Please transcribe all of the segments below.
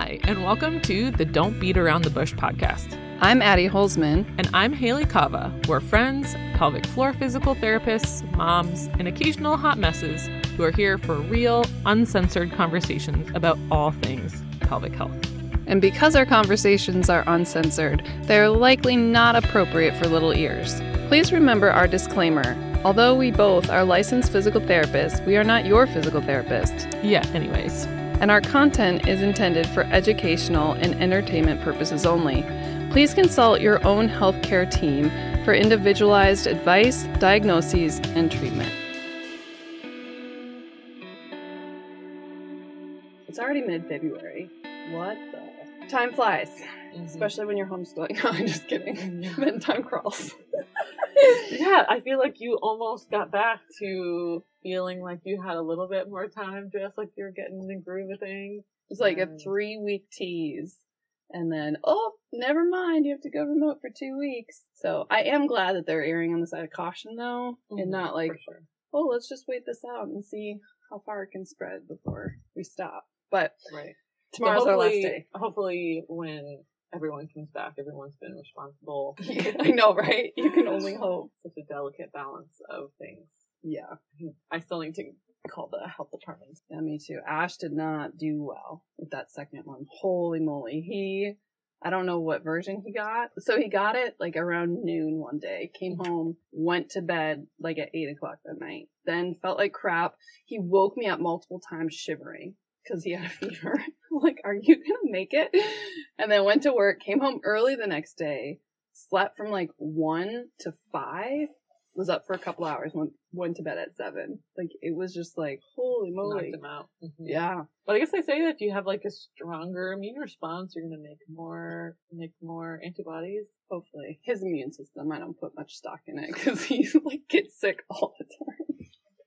Hi, and welcome to the Don't Beat Around the Bush podcast. I'm Addie Holzman. And I'm Hayley Kava. We're friends, pelvic floor physical therapists, moms, and occasional hot messes who are here for real, uncensored conversations about all things pelvic health. And because our conversations are uncensored, they're likely not appropriate for little ears. Please remember our disclaimer. Although we both are licensed physical therapists, we are not your physical therapist. Yeah, anyways. And our content is intended for educational and entertainment purposes only. Please consult your own healthcare team for individualized advice, diagnoses, and treatment. It's already mid February. What the? Time flies, mm-hmm. especially when you're homeschooling. No, I'm just kidding. then time crawls. yeah, I feel like you almost got back to feeling like you had a little bit more time, just like you're getting the groove of things. It's like a three week tease. And then, oh, never mind, you have to go remote for two weeks. So I am glad that they're erring on the side of caution though, mm-hmm, and not like, sure. oh, let's just wait this out and see how far it can spread before we stop. But right. tomorrow's our last day. Hopefully when everyone comes back, everyone's been responsible. I know, right? You can only hope. Such a delicate balance of things. Yeah. I still need to call the health department. Yeah, me too. Ash did not do well with that second one. Holy moly. He, I don't know what version he got. So he got it like around noon one day, came home, went to bed like at eight o'clock that night, then felt like crap. He woke me up multiple times shivering because he had a fever. like, are you gonna make it? And then went to work, came home early the next day, slept from like one to five, was up for a couple hours, went went to bed at seven. Like it was just like holy moly. Knocked him out. Mm-hmm. Yeah. But I guess they say that if you have like a stronger immune response, you're gonna make more make more antibodies. Hopefully, his immune system. I don't put much stock in it because he like gets sick all the time.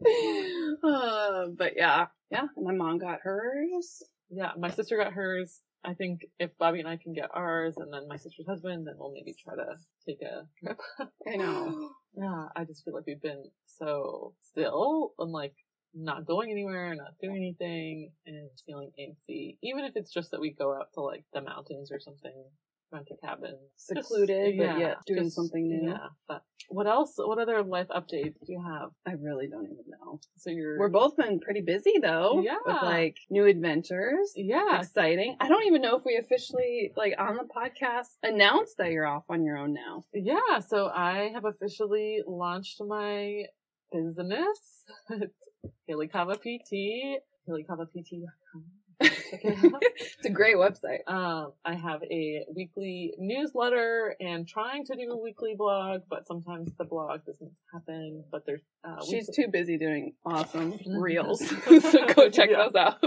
uh, but yeah, yeah. And my mom got hers. Yeah, my sister got hers. I think if Bobby and I can get ours and then my sister's husband, then we'll maybe try to take a trip. I know. yeah, I just feel like we've been so still and like not going anywhere, not doing anything, and feeling antsy. Even if it's just that we go out to like the mountains or something, rent a cabin, secluded, just, but yeah, doing just, something new. Yeah, but what else? What other life updates do you have? I really don't even know. So you're we're both been pretty busy though. Yeah, with like new adventures. Yeah, exciting. I don't even know if we officially like on the podcast announced that you're off on your own now. Yeah, so I have officially launched my business. it's Hayley Kava PT. HayleyKavaPT.com it's a great website. Um, I have a weekly newsletter and trying to do a weekly blog, but sometimes the blog doesn't happen. But there's uh, she's too busy doing awesome reels, so go check yeah. those out.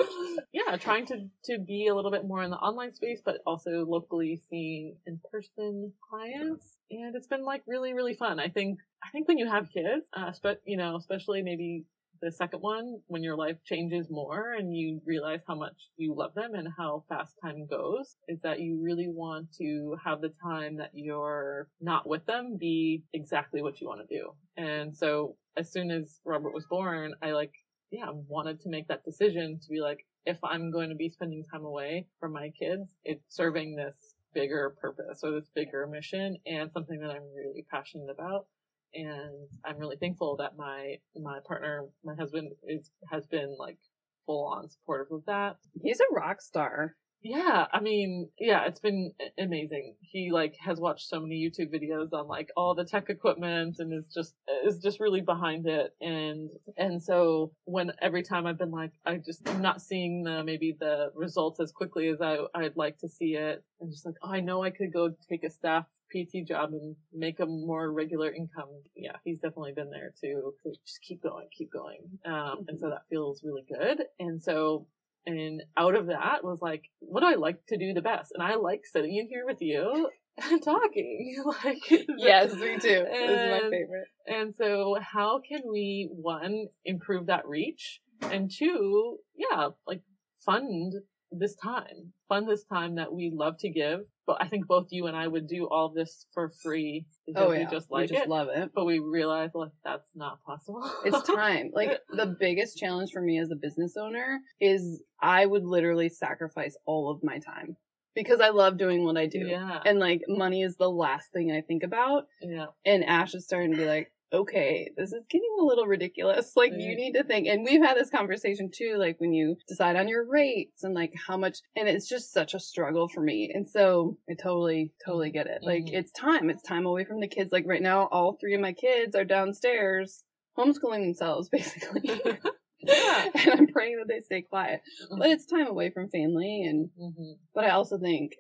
yeah, trying to to be a little bit more in the online space, but also locally seeing in person clients, and it's been like really really fun. I think I think when you have kids, uh, but you know, especially maybe the second one, when your life changes more and you realize how much you love them and how fast time goes, is that you really want to have the time that you're not with them be exactly what you want to do. And so as soon as Robert was born, I like, yeah, wanted to make that decision to be like, if I'm going to be spending time away from my kids, it's serving this bigger purpose or this bigger mission and something that I'm really passionate about and I'm really thankful that my my partner, my husband, is has been like full on supportive of that. He's a rock star. Yeah, I mean, yeah, it's been amazing. He like has watched so many YouTube videos on like all the tech equipment and is just is just really behind it. And and so when every time I've been like I just I'm not seeing the maybe the results as quickly as I I'd like to see it. I'm just like, oh, I know I could go take a staff PT job and make a more regular income. Yeah, he's definitely been there to, just keep going, keep going. Um, and so that feels really good. And so, and out of that was like, what do I like to do the best? And I like sitting in here with you and talking. like, yes, me too. And, this is my favorite. And so how can we, one, improve that reach? And two, yeah, like fund this time, fund this time that we love to give. But I think both you and I would do all this for free because Oh yeah, we just like we just it. love it. but we realize like that's not possible. It's time. Like the biggest challenge for me as a business owner is I would literally sacrifice all of my time because I love doing what I do. yeah, And like money is the last thing I think about. yeah, And Ash is starting to be like, okay, this is getting a little ridiculous. Like you need to think. And we've had this conversation too, like when you decide on your rates and like how much, and it's just such a struggle for me. And so I totally, totally get it. Like Mhm. it's time. It's time away from the kids. Like right now, all three of my kids are downstairs homeschooling themselves basically. Yeah. and I'm praying that they stay quiet. But it's time away from family and Mhm. but I also think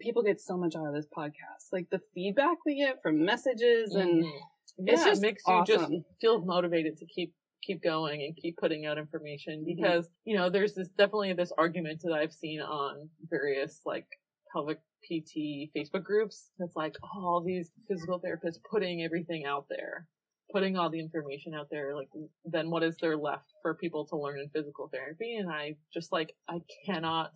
people get so much out of this podcast. Like the feedback we get from messages and Mhm. it's just it makes you just feel motivated to keep keep going and keep putting out information Mhm. because you know there's this definitely this argument that I've seen on various like pelvic PT Facebook groups. It's like oh, all these physical therapists putting everything out there, putting all the information out there. Like then what is there left for people to learn in physical therapy? And I just like I cannot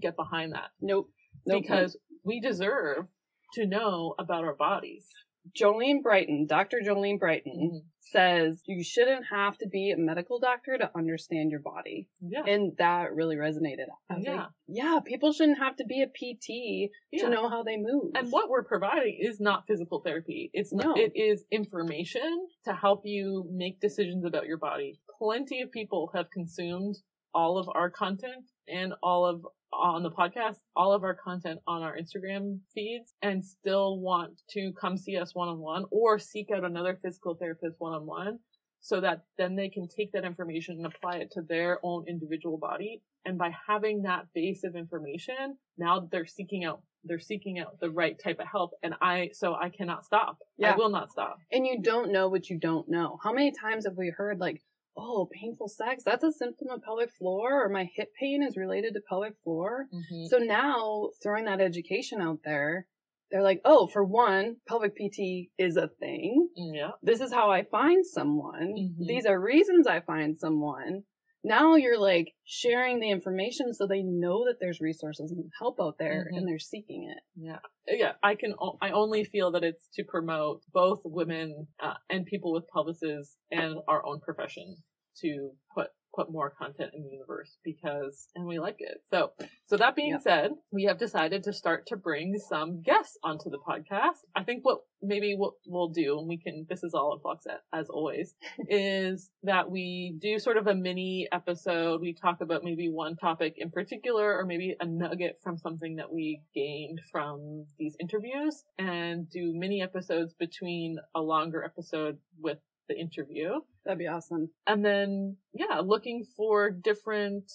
get behind that nope. Nope. because we deserve to know about our bodies. Jolene Brighten, Dr. Jolene Brighten Mhm. says you shouldn't have to be a medical doctor to understand your body. Yeah. And that really resonated. Yeah. like, yeah, people shouldn't have to be a PT Yeah. to know how they move. And what we're providing is not physical therapy. It's not, No. it is information to help you make decisions about your body. Plenty of people have consumed all of our content and all of on the podcast, all of our content on our Instagram feeds and still want to come see us one on one or seek out another physical therapist one on one so that then they can take that information and apply it to their own individual body. And by having that base of information, now they're seeking out they're seeking out the right type of help and I so I cannot stop. Yeah. I will not stop. and you don't know what you don't know. How many times have we heard like, oh, painful sex, that's a symptom of pelvic floor, or my hip pain is related to pelvic floor? So now throwing that education out there, they're like, oh, for one, pelvic PT is a thing. Yeah. This is how I find someone. Mhm. These are reasons I find someone. Now you're like sharing the information so they know that there's resources and help out there Mhm. and they're seeking it. Yeah. Yeah. I can, o- I only feel that it's to promote both women uh, and people with pelvises and our own profession to put, put more content in the universe because, and we like it. So, so that being said, we have decided to start to bring some guests onto the podcast. I think what maybe what we'll do, and we can, this is all in flux as always, is that we do sort of a mini episode. We talk about maybe one topic in particular, or maybe a nugget from something that we gained from these interviews, and do mini episodes between a longer episode with the interview. That'd be awesome. And then, yeah, looking for different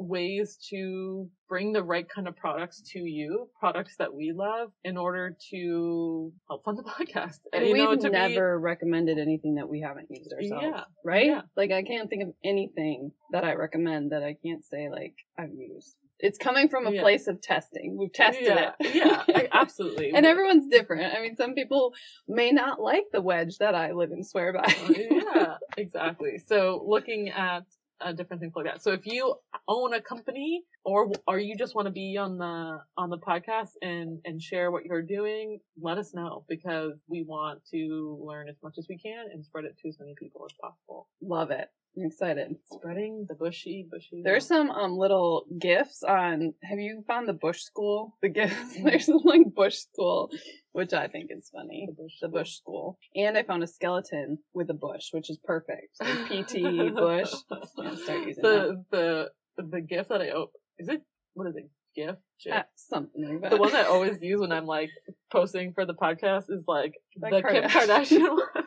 ways to bring the right kind of products to you, products that we love in order to help fund the podcast. And you we've know, never recommended anything that we haven't used ourselves. Yeah. Right? Yeah. Like I can't think of anything that I recommend that I can't say like I've used. It's coming from a Yeah. place of testing. We've tested yeah, it. yeah, absolutely. and everyone's different. I mean, some people may not like the wedge that I live and swear by. yeah, exactly. So looking at uh, different things like that. So if you own a company or or you just want to be on the on the podcast and and share what you're doing, let us know because we want to learn as much as we can and spread it to as many people as possible. Love it. I'm excited. Spreading the bushy, bushy. There's some um little gifts on. Have you found the Bush School? The gifts. There's like Bush School, which I think is funny. the bush. The Bush School, and I found a skeleton with a bush, which is perfect. So PT Bush. Yeah, start using that. the the the gift that I oh is it what is it gift? Gif? Uh, something like that. The one that I always use when I'm like posting for the podcast is like The the Kim Kardashian. Kardashian one.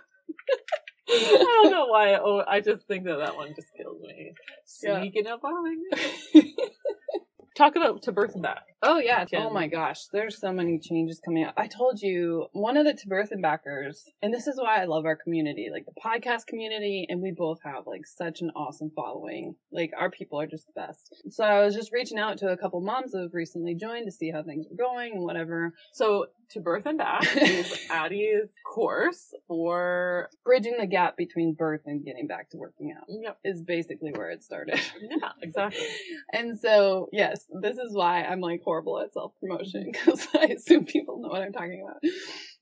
I don't know why. Oh, I just think that that one just kills me. Yeah. Sneaking up on me. Talk about to birth and back. Oh yeah. Can- Oh my gosh. There's so many changes coming up. I told you one of the Tiberthan backers, and this is why I love our community, like the podcast community, and we both have like such an awesome following. Like our people are just the best. So I was just reaching out to a couple moms who have recently joined to see how things were going and whatever. So to birth and back is Addie's course for Bridging the gap between birth and getting back to working out yep. is basically where it started. Yeah, exactly. And so, yes, this is why I'm like horrible at self promotion because I assume people know what I'm talking about.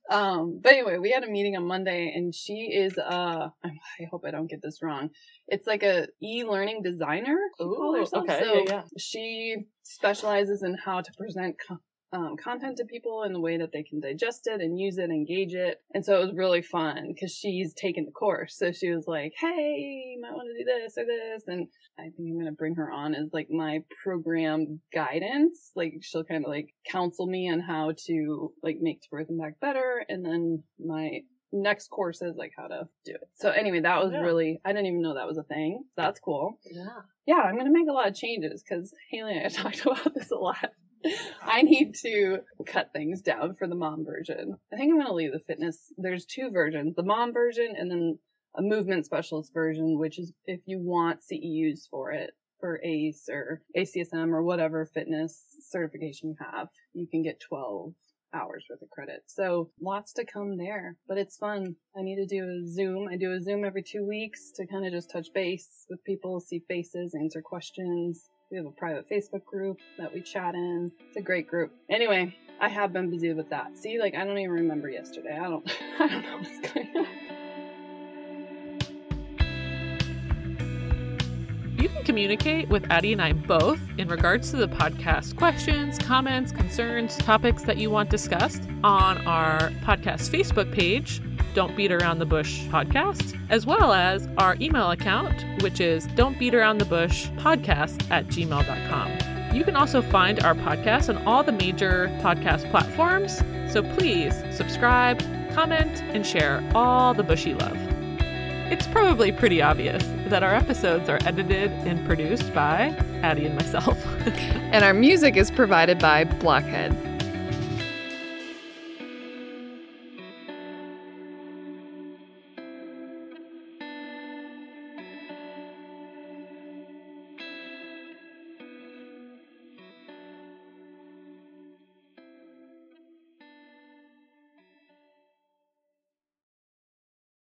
Um, but anyway, we had a meeting on Monday, and she is uh, I hope I don't get this wrong. It's like a e-learning designer. Ooh, okay, So yeah, yeah. she specializes in how to present co- um, content to people in the way that they can digest it and use it, engage it. And so it was really fun because she's taken the course. So she was like, "Hey, you might want to do this or this," and I think I'm gonna bring her on as like my program guidance. Like she'll kind of like counsel me on how to like make birth and back better, and then my next course is like how to do it. So anyway, that was Yeah. really I didn't even know that was a thing. That's cool. Yeah. Yeah, I'm gonna make a lot of changes because Hayley and I talked about this a lot. I need to cut things down for the mom version. I think I'm gonna leave the fitness. There's two versions: the mom version and then a movement specialist version, which is if you want CEUs for it, for ACE or ACSM or whatever fitness certification you have, you can get 12 hours worth of credit. So lots to come there, but it's fun. I need to do a Zoom. I do a Zoom every two weeks to kind of just touch base with people, see faces, answer questions. We have a private Facebook group that we chat in. It's a great group. Anyway, I have been busy with that. See, like I don't even remember yesterday. I don't I don't know what's going on. You can communicate with Addie and I both in regards to the podcast questions, comments, concerns, topics that you want discussed on our podcast Facebook page, Don't Beat Around the Bush Podcast, as well as our email account, which is Don't Beat Around the Bush Podcast at gmail.com. You can also find our podcast on all the major podcast platforms, so please subscribe, comment, and share all the bushy love. It's probably pretty obvious that our episodes are edited and produced by Addie and myself. And our music is provided by Blockhead.